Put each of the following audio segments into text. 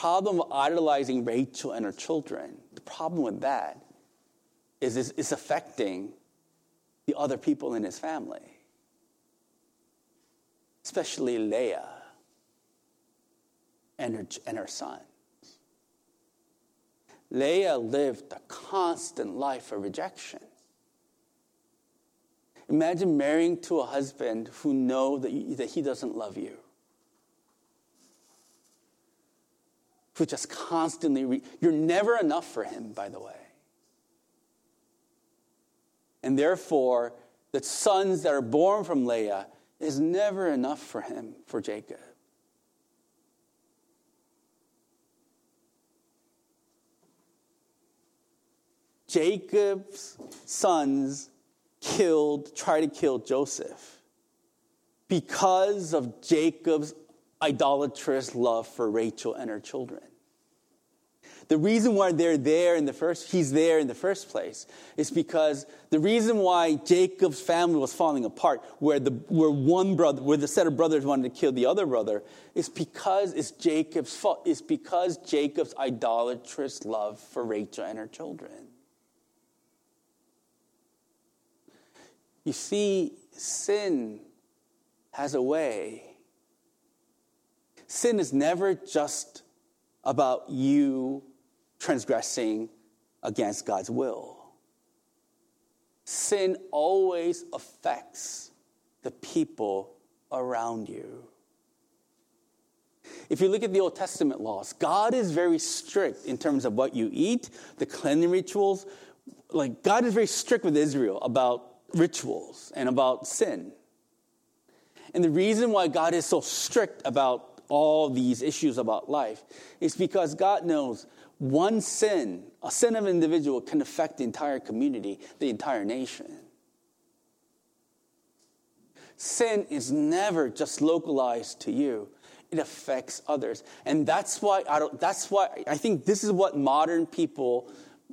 problem of idolizing Rachel and her children, the problem with that is it's, affecting the other people in his family, especially Leah and her, and her sons. Leah lived a constant life of rejection. Imagine marrying to a husband who know that, that he doesn't love you. Who just constantly, re- you're never enough for him, by the way. And therefore, the sons that are born from Leah is never enough for him, for Jacob. Jacob's sons killed, tried to kill Joseph because of Jacob's idolatrous love for Rachel and her children. The reason why they're there in the first, he's there in the first place is because the reason why Jacob's family was falling apart, where the where one brother, where the set of brothers wanted to kill the other brother, is because it's Jacob's fault. It's because Jacob's idolatrous love for Rachel and her children. You see, sin has a way. Sin is never just about you transgressing against God's will. Sin always affects the people around you. If you look at the Old Testament laws, God is very strict in terms of what you eat, the cleansing rituals. Like, God is very strict with Israel about rituals and about sin. And the reason why God is so strict about all these issues about life is because God knows one sin, a sin of an individual, can affect the entire community, the entire nation. Sin is never just localized to you. It affects others. And that's why I don't, that's why I think this is what modern people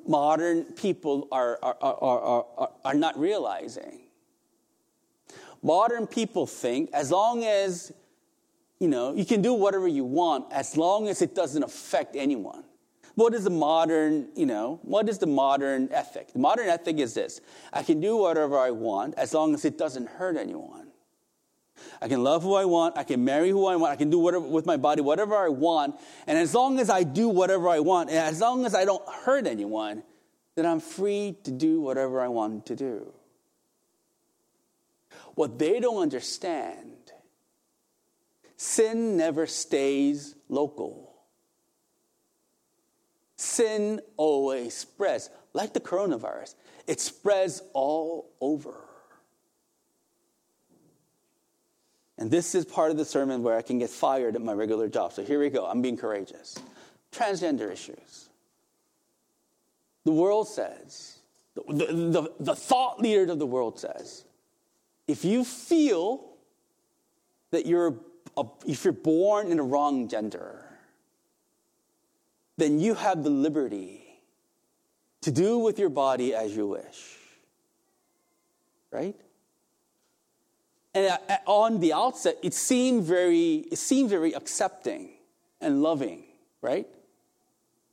modern people are, are, are, are, are not realizing. Modern people think as long as, you know, you can do whatever you want as long as it doesn't affect anyone. What is the modern, you know, what is the modern ethic? The modern ethic is this I can do whatever I want as long as it doesn't hurt anyone. I can love who I want. I can marry who I want. I can do whatever with my body, whatever I want. And as long as I do whatever I want, and as long as I don't hurt anyone, then I'm free to do whatever I want to do. What they don't understand sin never stays local. Sin always spreads, like the coronavirus, it spreads all over. And this is part of the sermon where I can get fired at my regular job. So here we go. I'm being courageous. Transgender issues. The world says, the, the, the, thought leader of the world says, if you feel that you're, if you're born in a wrong gender, then you have the liberty to do with your body as you wish. Right? And on the outset, it seemed very, it seemed very accepting and loving, right?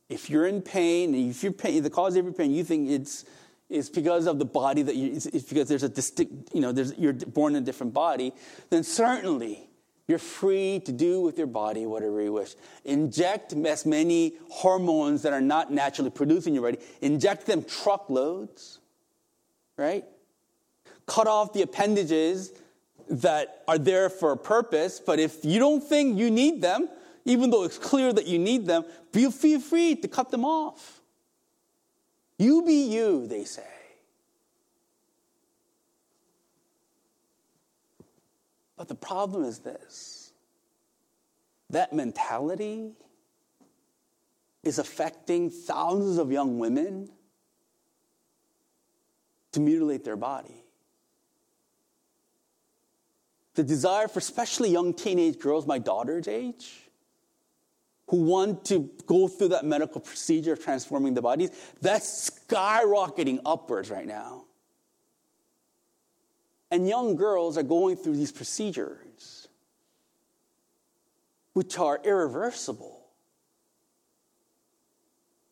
If you're in pain, if you're pain, the cause of your pain, you think it's, it's because of the body that you, it's, it's because there's a distinct, you know, there's, you're born in a different body, then certainly you're free to do with your body whatever you wish. Inject as many hormones that are not naturally produced in your body, inject them truckloads, right? Cut off the appendages that are there for a purpose, but if you don't think you need them, even though it's clear that you need them, feel, free to cut them off. You be you, they say. But the problem is this that mentality is affecting thousands of young women to mutilate their body the desire for especially young teenage girls, my daughter's age, who want to go through that medical procedure of transforming the bodies, that's skyrocketing upwards right now. And young girls are going through these procedures, which are irreversible.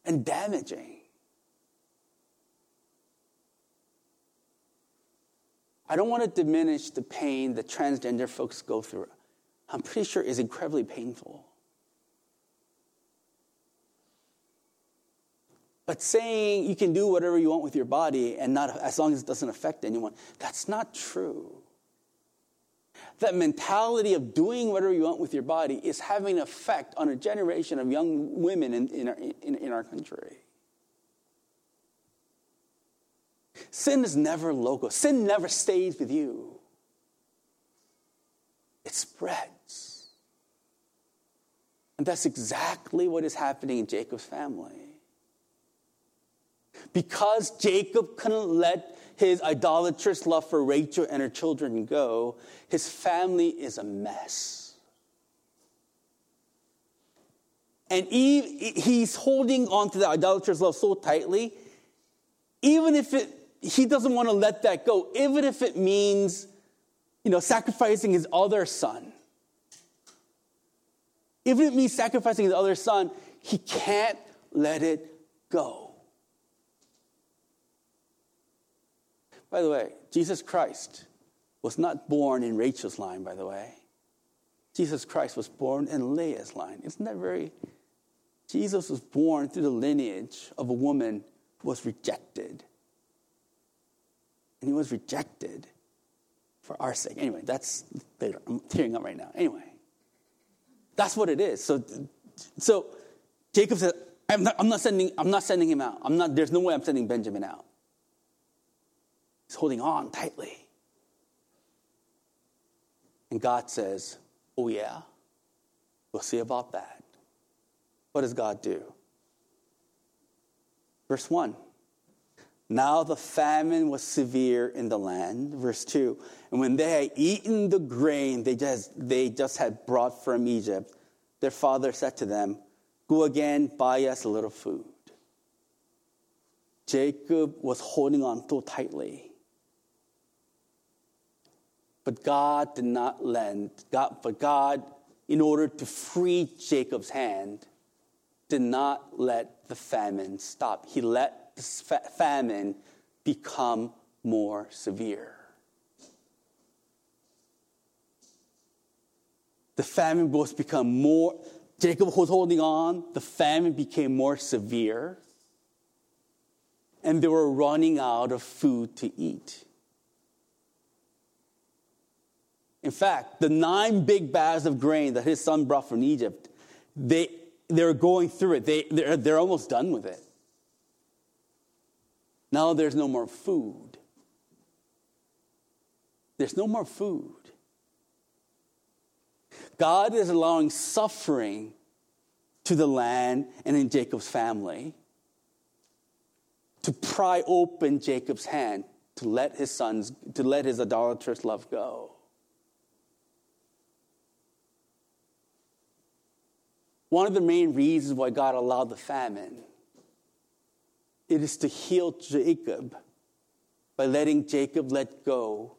and damaging. I don't want to diminish the pain that transgender folks go through. I'm pretty sure is incredibly painful. But saying you can do whatever you want with your body and not as long as it doesn't affect anyone, that's not true. That mentality of doing whatever you want with your body is having an effect on a generation of young women in, in, our, in, in our country. Sin is never local. Sin never stays with you. It spreads. And that's exactly what is happening in Jacob's family. Because Jacob couldn't let his idolatrous love for Rachel and her children go, his family is a mess. And he's holding on to the idolatrous love so tightly, even if it, he doesn't want to let that go, even if it means, you know, sacrificing his other son. Even if it means sacrificing his other son, he can't let it go. By the way, Jesus Christ was not born in Rachel's line, by the way. Jesus Christ was born in Leah's line. Isn't that very? Jesus was born through the lineage of a woman who was rejected. And he was rejected for our sake. Anyway, that's later. I'm tearing up right now. Anyway, that's what it is. So, so Jacob said, I'm not, I'm not, sending, I'm not sending him out. I'm not, there's no way I'm sending Benjamin out. He's holding on tightly. And God says, Oh, yeah, we'll see about that. What does God do? Verse 1 Now the famine was severe in the land. Verse 2 And when they had eaten the grain they just, they just had brought from Egypt, their father said to them, Go again, buy us a little food. Jacob was holding on so tightly. But God did not lend, God, but God, in order to free Jacob's hand, did not let the famine stop. He let the famine become more severe. The famine was become more, Jacob was holding on, the famine became more severe, and they were running out of food to eat. In fact, the nine big bags of grain that his son brought from Egypt, they, they're going through it. They, they're, they're almost done with it. Now there's no more food. There's no more food. God is allowing suffering to the land and in Jacob's family to pry open Jacob's hand to let his sons, to let his idolatrous love go. One of the main reasons why God allowed the famine it is to heal Jacob by letting Jacob let go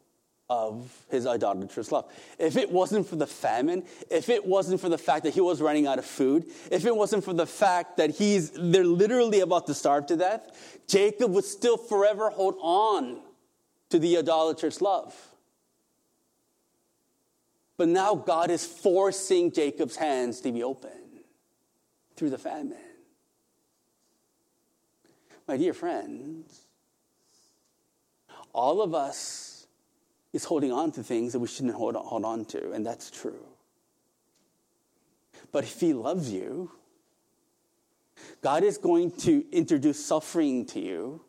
of his idolatrous love. If it wasn't for the famine, if it wasn't for the fact that he was running out of food, if it wasn't for the fact that he's they're literally about to starve to death, Jacob would still forever hold on to the idolatrous love. But now God is forcing Jacob's hands to be open through the famine. My dear friends, all of us is holding on to things that we shouldn't hold on, hold on to, and that's true. But if He loves you, God is going to introduce suffering to you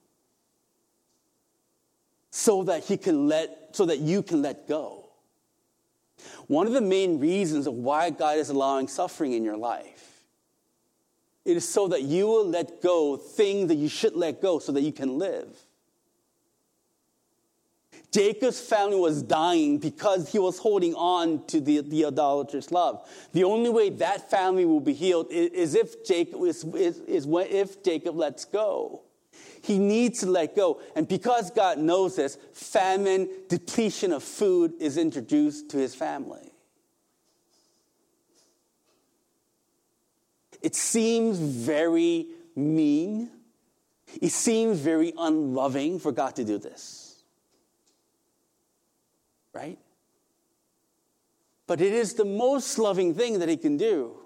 so that he can let so that you can let go. One of the main reasons of why God is allowing suffering in your life it is so that you will let go things that you should let go so that you can live. Jacob's family was dying because he was holding on to the, the idolatrous love. The only way that family will be healed is, is if Jacob is, is, is when, if Jacob lets go. He needs to let go. And because God knows this, famine, depletion of food is introduced to his family. It seems very mean. It seems very unloving for God to do this. Right? But it is the most loving thing that He can do.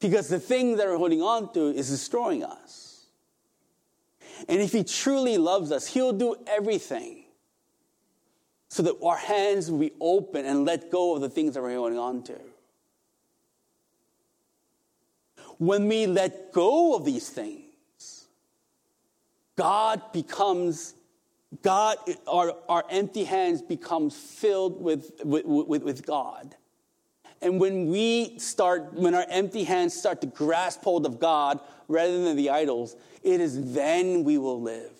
Because the thing that we're holding on to is destroying us. And if He truly loves us, He'll do everything so that our hands will be open and let go of the things that we're holding on to. When we let go of these things, God becomes God, our, our empty hands becomes filled with, with, with, with God. And when we start, when our empty hands start to grasp hold of God rather than the idols, it is then we will live.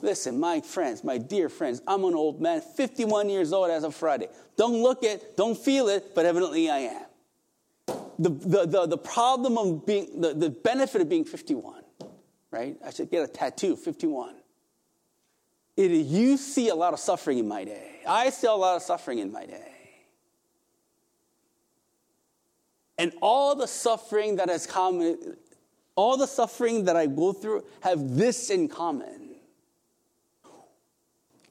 Listen, my friends, my dear friends, I'm an old man, 51 years old as of Friday. Don't look it, don't feel it, but evidently I am. The, the, the, the problem of being, the, the benefit of being 51, right? I should get a tattoo, 51. It, you see a lot of suffering in my day. I see a lot of suffering in my day. And all the suffering that has come, all the suffering that I go through have this in common.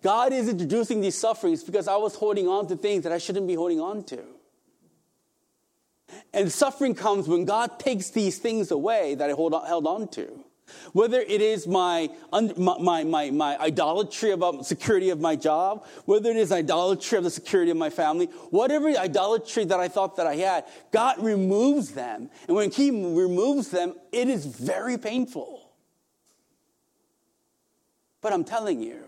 God is introducing these sufferings because I was holding on to things that I shouldn't be holding on to. And suffering comes when God takes these things away that I hold on, held on to. Whether it is my, my, my, my, idolatry about um, security of my job, whether it is idolatry of the security of my family, whatever idolatry that I thought that I had, God removes them. And when He removes them, it is very painful. But I'm telling you,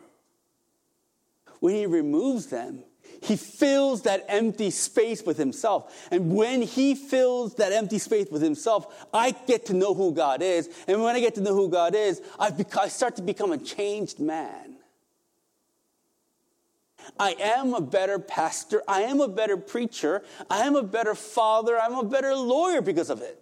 when He removes them, he fills that empty space with himself. And when he fills that empty space with himself, I get to know who God is. And when I get to know who God is, I, I start to become a changed man. I am a better pastor. I am a better preacher. I am a better father. I'm a better lawyer because of it.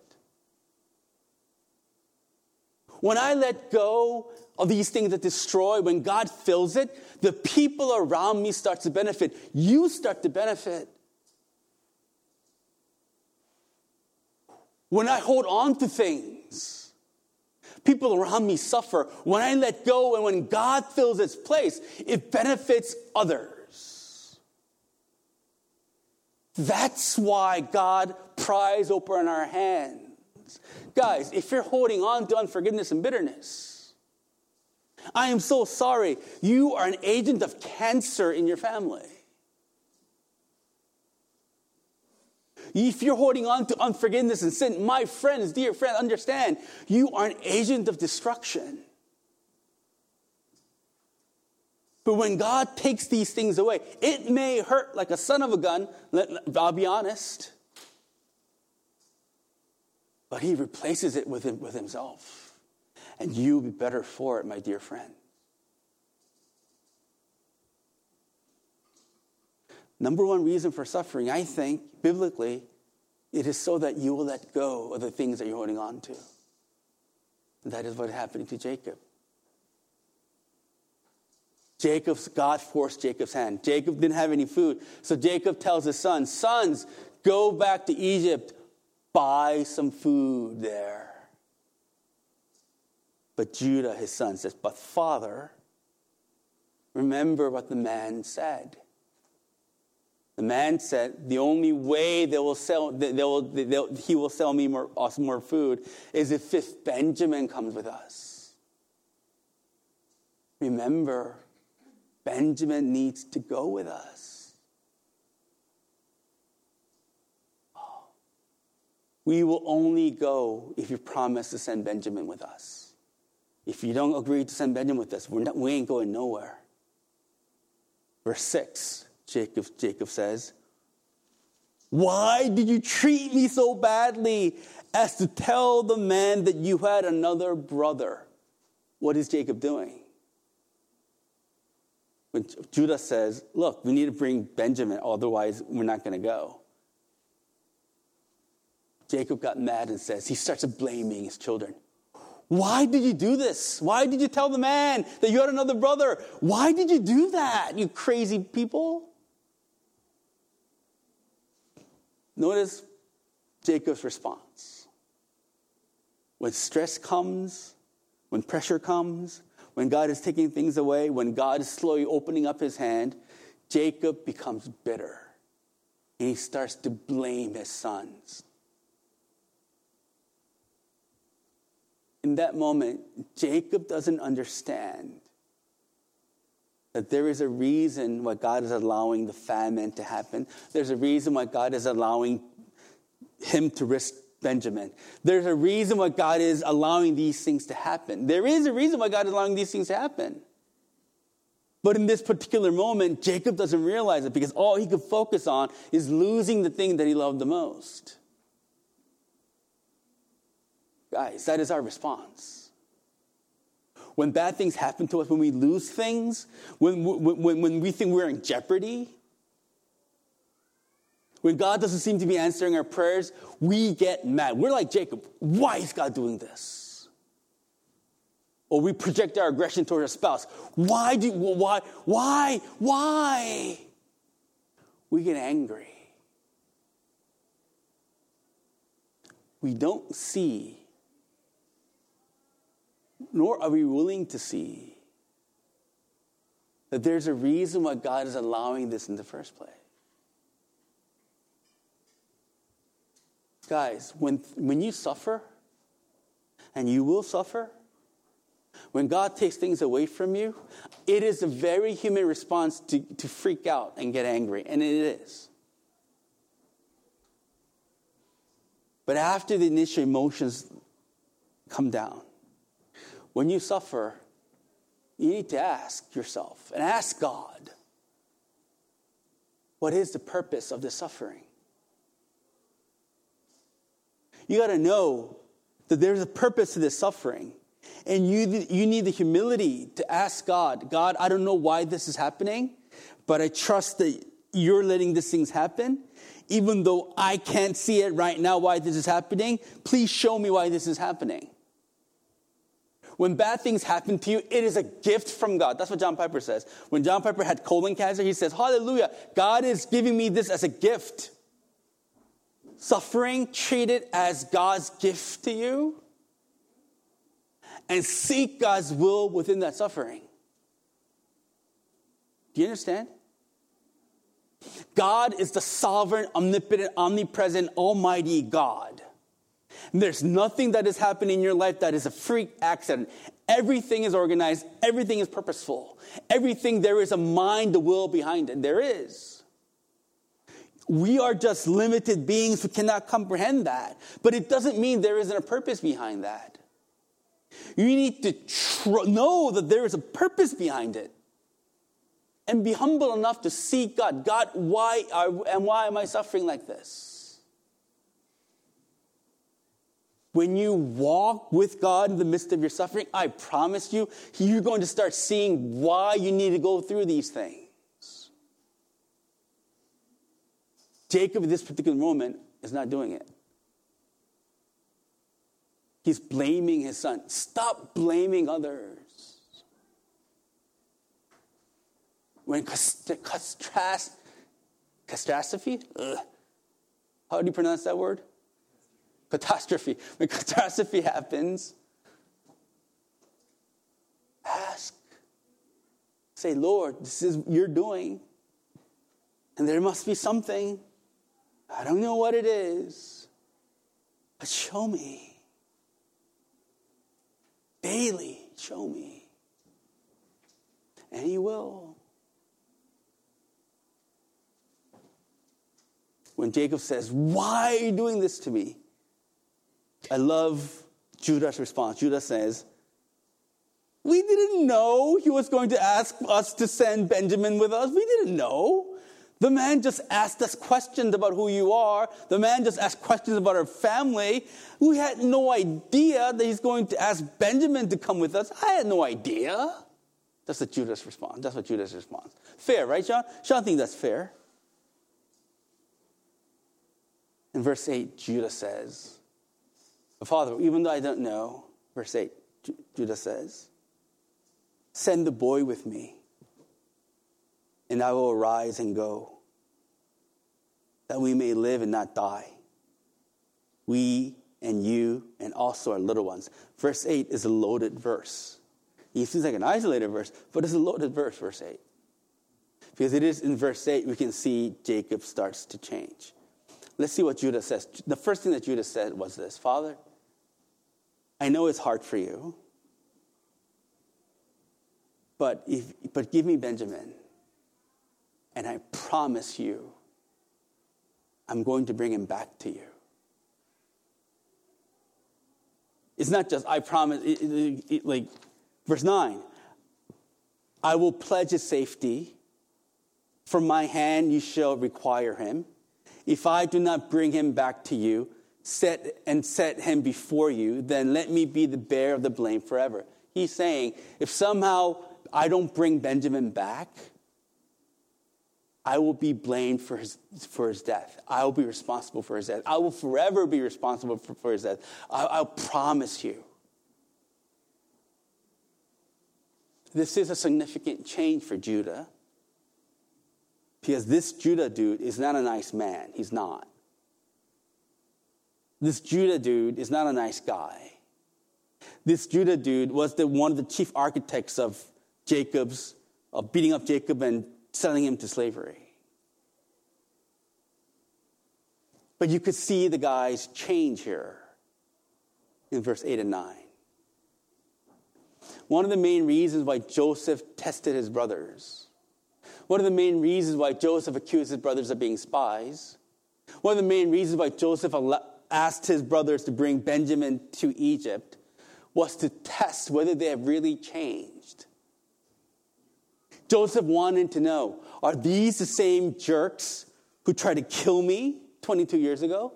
When I let go of these things that destroy, when God fills it, the people around me start to benefit. You start to benefit. When I hold on to things, people around me suffer. When I let go and when God fills its place, it benefits others. That's why God pries open our hands. Guys, if you're holding on to unforgiveness and bitterness, I am so sorry. You are an agent of cancer in your family. If you're holding on to unforgiveness and sin, my friends, dear friend, understand you are an agent of destruction. But when God takes these things away, it may hurt like a son of a gun, I'll be honest. But He replaces it with, him, with Himself and you'll be better for it, my dear friend. Number one reason for suffering, I think, biblically, it is so that you will let go of the things that you're holding on to. That is what happened to Jacob. Jacob's God forced Jacob's hand. Jacob didn't have any food. So Jacob tells his sons, Sons, go back to Egypt, buy some food there. But Judah, his son, says, But father, remember what the man said. The man said, The only way they will sell, they will, they'll, he will sell me more, more food is if, Fifth Benjamin comes with us. Remember, Benjamin needs to go with us. We will only go if you promise to send Benjamin with us. If you don't agree to send Benjamin with us, we're not, we ain't going nowhere. Verse 6, Jacob, Jacob says, Why did you treat me so badly as to tell the man that you had another brother? What is Jacob doing? When Judah says, Look, we need to bring Benjamin, otherwise we're not going to go. Jacob got mad and says, He starts blaming his children. Why did you do this? Why did you tell the man that you had another brother? Why did you do that, you crazy people? Notice Jacob's response. when stress comes, when pressure comes, when God is taking things away, when God is slowly opening up his hand, Jacob becomes bitter and he starts to blame his sons. In that moment, Jacob doesn't understand that there is a reason why God is allowing the famine to happen. There's a reason why God is allowing him to risk Benjamin. There's a reason why God is allowing these things to happen. There is a reason why God is allowing these things to happen. But in this particular moment, Jacob doesn't realize it because all he could focus on is losing the thing that he loved the most. Guys, that is our response. When bad things happen to us, when we lose things, when, when, when we think we're in jeopardy, when God doesn't seem to be answering our prayers, we get mad. We're like Jacob. Why is God doing this? Or we project our aggression toward our spouse. Why do why why why? We get angry. We don't see, nor are we willing to see, that there's a reason why God is allowing this in the first place. Guys, when, when you suffer, and you will suffer, when God takes things away from you, it is a very human response to, to freak out and get angry, and it is. But after the initial emotions come down, when you suffer, you need to ask yourself and ask God what is the purpose of the suffering? You got to know that there's a purpose to this suffering. And you, you need the humility to ask God, God, I don't know why this is happening, but I trust that you're letting these things happen. Even though I can't see it right now why this is happening, please show me why this is happening. When bad things happen to you, it is a gift from God. That's what John Piper says. When John Piper had colon cancer, he says, Hallelujah, God is giving me this as a gift suffering, treat it as God's gift to you, and seek God's will within that suffering. Do you understand? God is the sovereign, omnipotent, omnipresent, almighty God. There's nothing that is happening in your life that is a freak accident. Everything is organized, everything is purposeful. Everything, there is a mind, the will behind it. There is. We are just limited beings who cannot comprehend that. But it doesn't mean there isn't a purpose behind that. You need to tr- know that there is a purpose behind it. And be humble enough to seek God. God, why and why am I suffering like this? When you walk with God in the midst of your suffering, I promise you, you're going to start seeing why you need to go through these things. Jacob, at this particular moment, is not doing it. He's blaming his son. Stop blaming others. When catastrophe? How do you pronounce that word? Catastrophe. When catastrophe happens, ask. Say, Lord, this is you're doing. And there must be something. I don't know what it is, but show me. Daily, show me. And He will. When Jacob says, Why are you doing this to me? I love Judah's response. Judah says, We didn't know he was going to ask us to send Benjamin with us. We didn't know. The man just asked us questions about who you are. The man just asked questions about our family. We had no idea that he's going to ask Benjamin to come with us. I had no idea. That's the Judah's response. That's what Judah's responds. Fair, right, Sean? Sean think that's fair. In verse 8, Judah says, Father, even though I don't know, verse 8, Judah says, Send the boy with me and I will arise and go, that we may live and not die. We and you and also our little ones. Verse 8 is a loaded verse. It seems like an isolated verse, but it's a loaded verse, verse 8. Because it is in verse 8 we can see Jacob starts to change. Let's see what Judah says. The first thing that Judah said was this Father, I know it's hard for you, but, if, but give me Benjamin, and I promise you, I'm going to bring him back to you. It's not just, I promise, it, it, it, like, verse 9, I will pledge his safety. From my hand you shall require him. If I do not bring him back to you, set and set him before you, then let me be the bearer of the blame forever. He's saying, if somehow I don't bring Benjamin back, I will be blamed for his, for his death. I will be responsible for his death. I will forever be responsible for, for his death. I, I'll promise you. This is a significant change for Judah because this Judah dude is not a nice man. He's not. This Judah dude is not a nice guy. This Judah dude was the, one of the chief architects of Jacob's, of beating up Jacob and selling him to slavery. But you could see the guys change here in verse 8 and 9. One of the main reasons why Joseph tested his brothers, one of the main reasons why Joseph accused his brothers of being spies, one of the main reasons why Joseph asked his brothers to bring Benjamin to Egypt was to test whether they have really changed. Joseph wanted to know are these the same jerks who tried to kill me 22 years ago?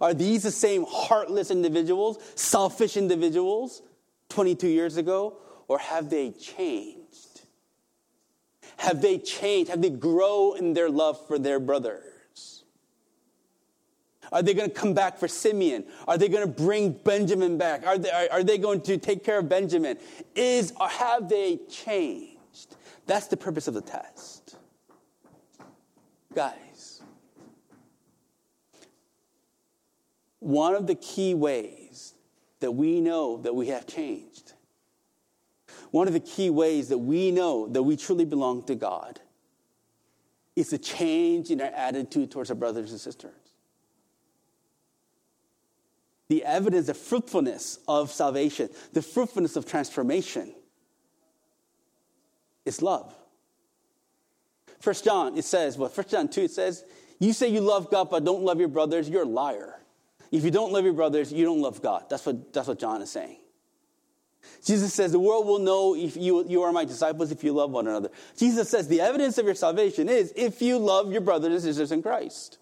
Are these the same heartless individuals, selfish individuals 22 years ago? Or have they changed? Have they changed? Have they grown in their love for their brothers? Are they going to come back for Simeon? Are they going to bring Benjamin back? Are they, are, are they going to take care of Benjamin? Is or have they changed? That's the purpose of the test. Guys, one of the key ways that we know that we have changed, one of the key ways that we know that we truly belong to God is a change in our attitude towards our brothers and sisters. The evidence, the fruitfulness of salvation, the fruitfulness of transformation is love. First John, it says, well, First John 2, it says, you say you love God but don't love your brothers, you're a liar. If you don't love your brothers, you don't love God. That's what, that's what John is saying. Jesus says, The world will know if you, you are my disciples if you love one another. Jesus says, The evidence of your salvation is if you love your brothers and sisters in Christ.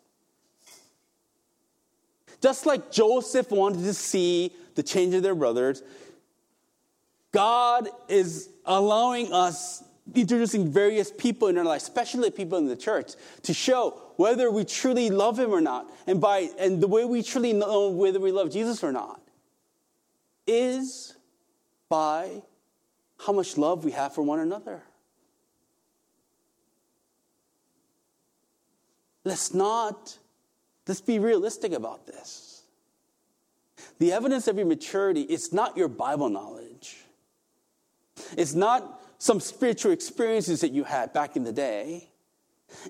Just like Joseph wanted to see the change of their brothers, God is allowing us introducing various people in our life, especially people in the church, to show whether we truly love him or not, and by and the way we truly know whether we love Jesus or not, is by how much love we have for one another. Let's not, let's be realistic about this. The evidence of your maturity is not your Bible knowledge. It's not some spiritual experiences that you had back in the day.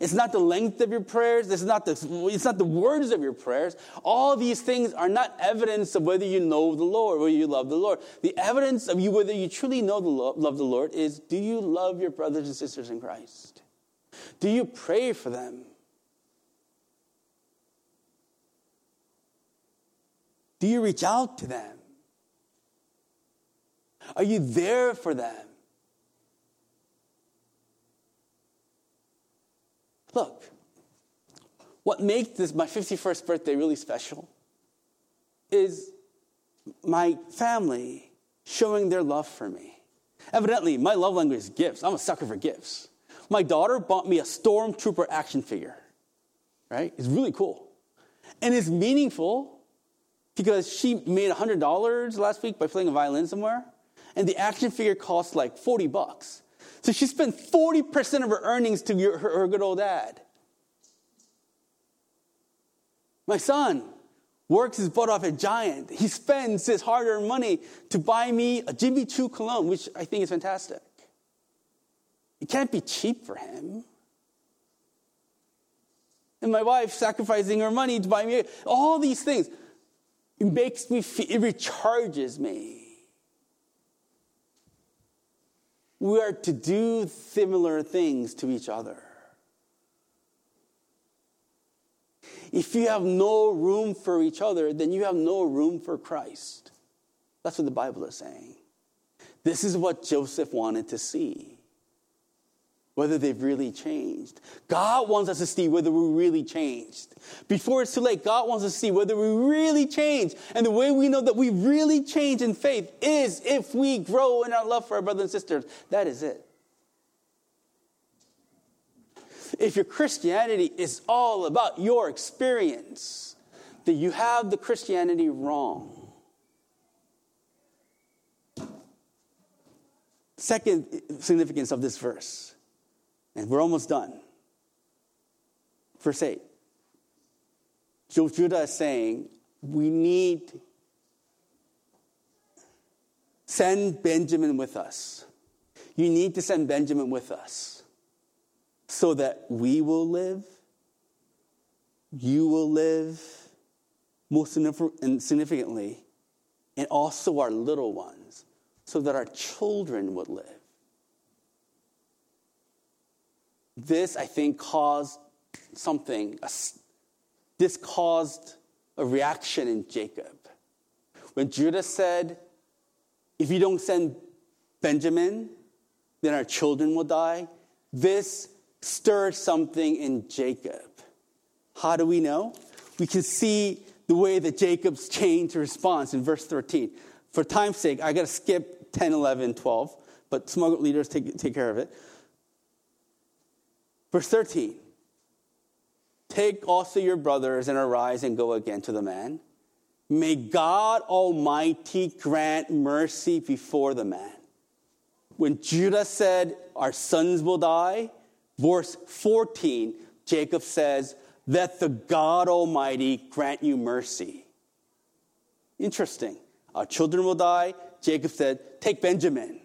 It's not the length of your prayers. It's not, the, it's not the words of your prayers. All these things are not evidence of whether you know the Lord, whether you love the Lord. The evidence of you, whether you truly know the Lord, love the Lord, is do you love your brothers and sisters in Christ? Do you pray for them? Do you reach out to them? Are you there for them? Look, what makes this my 51st birthday really special is my family showing their love for me. Evidently, my love language is gifts. I'm a sucker for gifts. My daughter bought me a Stormtrooper action figure, right? It's really cool. And it's meaningful because she made $100 last week by playing a violin somewhere, and the action figure costs like 40 bucks. So she spent 40% of her earnings to her, her good old dad. My son works his butt off at Giant. He spends his hard earned money to buy me a Jimmy Choo cologne, which I think is fantastic. It can't be cheap for him. And my wife sacrificing her money to buy me all these things. It makes me feel, it recharges me. We are to do similar things to each other. If you have no room for each other, then you have no room for Christ. That's what the Bible is saying. This is what Joseph wanted to see whether they've really changed. God wants us to see whether we really changed. Before it's too late, God wants us to see whether we really changed. And the way we know that we really change in faith is if we grow in our love for our brothers and sisters. That is it. If your Christianity is all about your experience, then you have the Christianity wrong. Second significance of this verse and we're almost done. Verse 8. Judah is saying, we need send Benjamin with us. You need to send Benjamin with us so that we will live, you will live, most significantly, and also our little ones, so that our children would live. This, I think, caused something. This caused a reaction in Jacob. When Judah said, If you don't send Benjamin, then our children will die, this stirred something in Jacob. How do we know? We can see the way that Jacob's changed response in verse 13. For time's sake, I got to skip 10, 11, 12, but small leaders take, take care of it. Verse 13 Take also your brothers and arise and go again to the man. May God Almighty grant mercy before the man. When Judah said, Our sons will die, verse 14, Jacob says, That the God Almighty grant you mercy. Interesting. Our children will die. Jacob said, Take Benjamin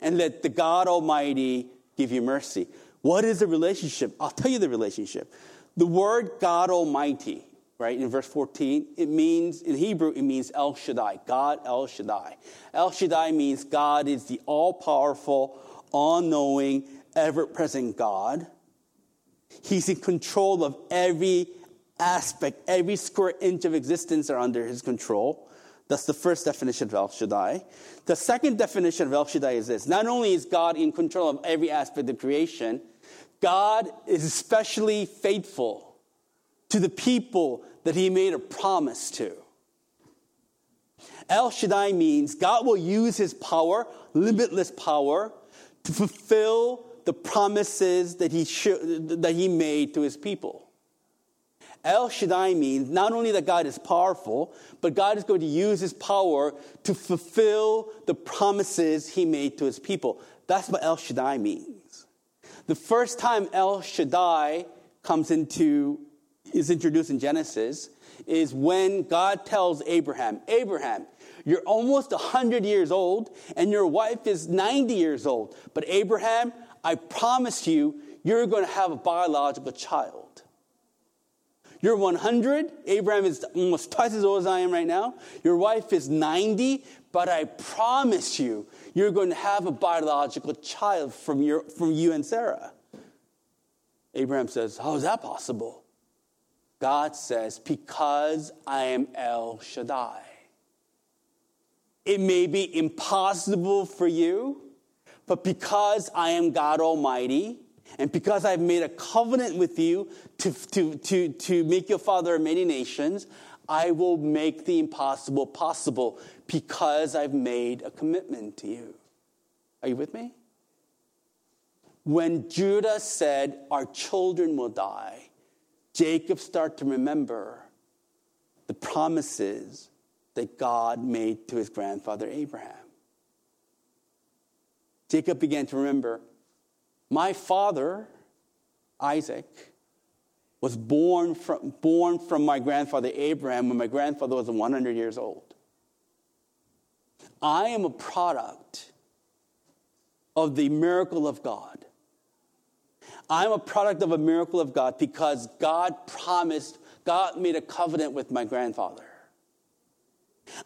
and let the God Almighty give you mercy. What is the relationship? I'll tell you the relationship. The word God Almighty, right, in verse 14, it means, in Hebrew, it means El Shaddai, God El Shaddai. El Shaddai means God is the all powerful, all knowing, ever present God. He's in control of every aspect, every square inch of existence are under his control. That's the first definition of El Shaddai. The second definition of El Shaddai is this not only is God in control of every aspect of creation, God is especially faithful to the people that he made a promise to. El Shaddai means God will use his power, limitless power, to fulfill the promises that he, that he made to his people. El Shaddai means not only that God is powerful, but God is going to use his power to fulfill the promises he made to his people. That's what El Shaddai means. The first time El Shaddai comes into, is introduced in Genesis is when God tells Abraham, Abraham, you're almost 100 years old and your wife is 90 years old. But Abraham, I promise you, you're going to have a biological child. You're 100. Abraham is almost twice as old as I am right now. Your wife is 90. But I promise you, you're going to have a biological child from, your, from you and Sarah. Abraham says, How is that possible? God says, Because I am El Shaddai. It may be impossible for you, but because I am God Almighty, and because I've made a covenant with you to, to, to, to make you father of many nations, I will make the impossible possible because I've made a commitment to you. Are you with me? When Judah said, Our children will die, Jacob started to remember the promises that God made to his grandfather Abraham. Jacob began to remember my father, Isaac, was born from, born from my grandfather Abraham when my grandfather was 100 years old. I am a product of the miracle of God. I'm a product of a miracle of God because God promised, God made a covenant with my grandfather.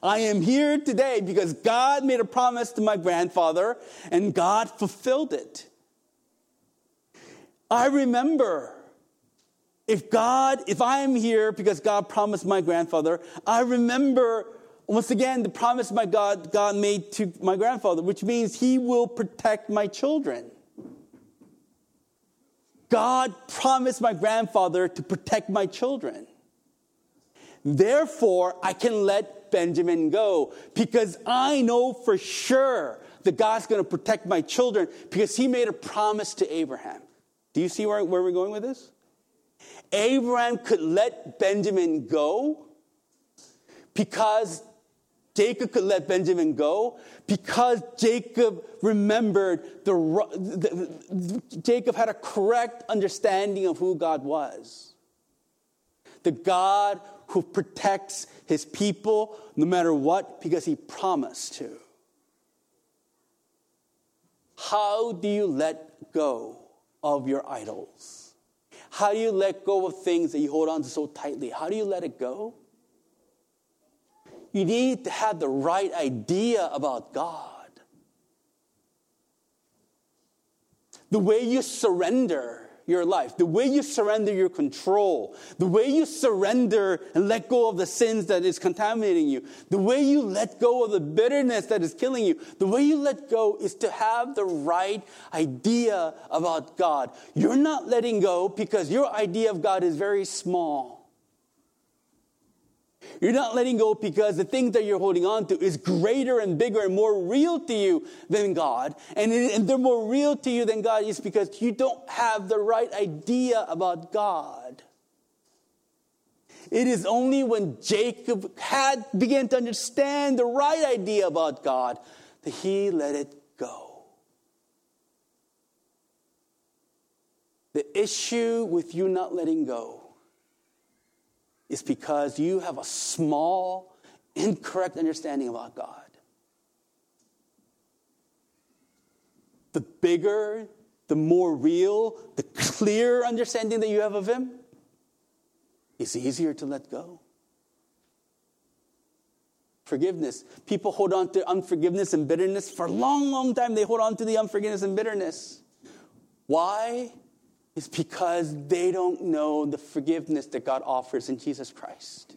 I am here today because God made a promise to my grandfather and God fulfilled it. I remember if God, if I am here because God promised my grandfather, I remember once again the promise my God, God made to my grandfather, which means he will protect my children. God promised my grandfather to protect my children. Therefore, I can let Benjamin go because I know for sure that God's going to protect my children because he made a promise to Abraham. Do you see where, where we're going with this? Abraham could let Benjamin go because Jacob could let Benjamin go because Jacob remembered the, the, the, Jacob had a correct understanding of who God was. The God who protects his people no matter what because he promised to. How do you let go of your idols? How do you let go of things that you hold on to so tightly? How do you let it go? You need to have the right idea about God. The way you surrender your life, the way you surrender your control, the way you surrender and let go of the sins that is contaminating you, the way you let go of the bitterness that is killing you, the way you let go is to have the right idea about God. You're not letting go because your idea of God is very small. You're not letting go because the things that you're holding on to is greater and bigger and more real to you than God. And, and they're more real to you than God is because you don't have the right idea about God. It is only when Jacob had began to understand the right idea about God that he let it go. The issue with you not letting go is because you have a small, incorrect understanding about God. The bigger, the more real, the clearer understanding that you have of Him, it's easier to let go. Forgiveness. People hold on to unforgiveness and bitterness for a long, long time. They hold on to the unforgiveness and bitterness. Why? Is because they don't know the forgiveness that God offers in Jesus Christ.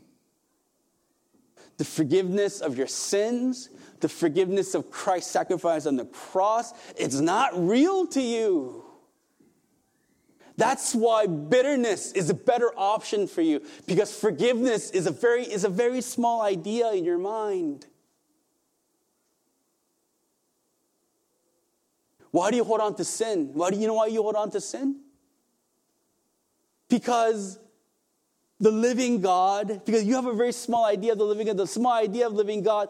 The forgiveness of your sins, the forgiveness of Christ's sacrifice on the cross, it's not real to you. That's why bitterness is a better option for you because forgiveness is a very, is a very small idea in your mind. Why do you hold on to sin? Why do you know why you hold on to sin? Because the living God, because you have a very small idea of the living God, the small idea of living God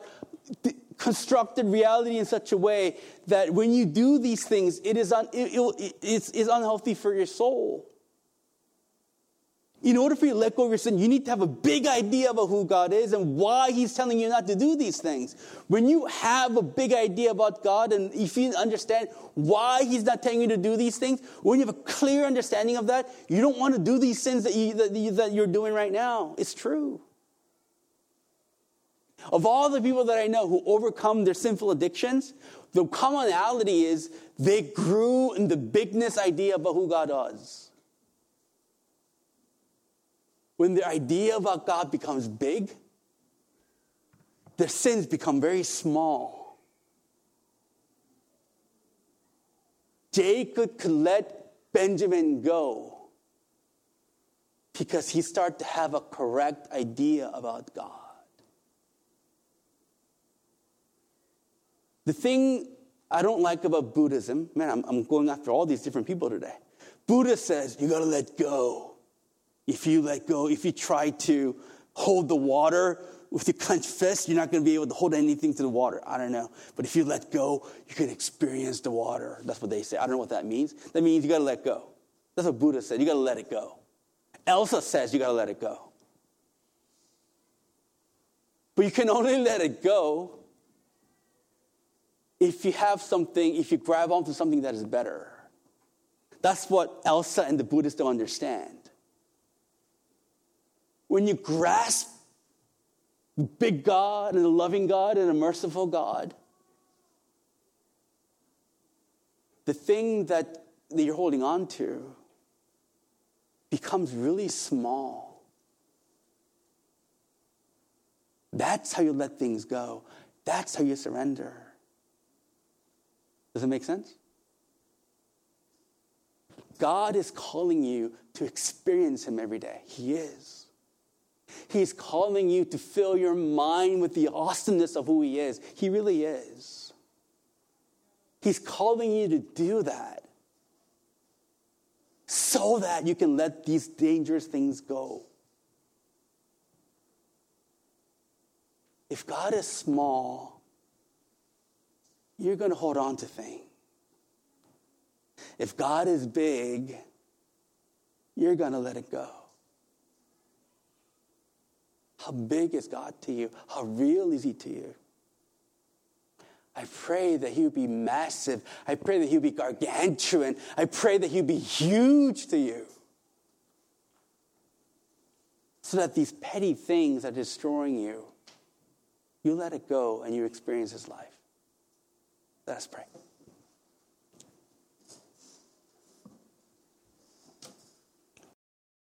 constructed reality in such a way that when you do these things, it is, un, it, it, it's, it's unhealthy for your soul in order for you to let go of your sin, you need to have a big idea about who God is and why He's telling you not to do these things. When you have a big idea about God and if you understand why He's not telling you to do these things, when you have a clear understanding of that, you don't want to do these sins that, you, that, you, that you're doing right now. It's true. Of all the people that I know who overcome their sinful addictions, the commonality is they grew in the bigness idea about who God is when the idea about God becomes big, their sins become very small. Jacob could let Benjamin go because he started to have a correct idea about God. The thing I don't like about Buddhism, man, I'm, I'm going after all these different people today. Buddha says you got to let go. If you let go, if you try to hold the water with your clenched fist, you're not going to be able to hold anything to the water. I don't know. But if you let go, you can experience the water. That's what they say. I don't know what that means. That means you got to let go. That's what Buddha said. You got to let it go. Elsa says you got to let it go. But you can only let it go if you have something, if you grab onto something that is better. That's what Elsa and the Buddhists don't understand. When you grasp the big God and a loving God and a merciful God, the thing that, that you're holding on to becomes really small. That's how you let things go. That's how you surrender. Does it make sense? God is calling you to experience Him every day. He is. He's calling you to fill your mind with the awesomeness of who He is. He really is. He's calling you to do that so that you can let these dangerous things go. If God is small, you're going to hold on to things. If God is big, you're going to let it go. How big is God to you? How real is He to you? I pray that He would be massive. I pray that He would be gargantuan. I pray that He would be huge to you. So that these petty things are destroying you, you let it go and you experience His life. Let us pray.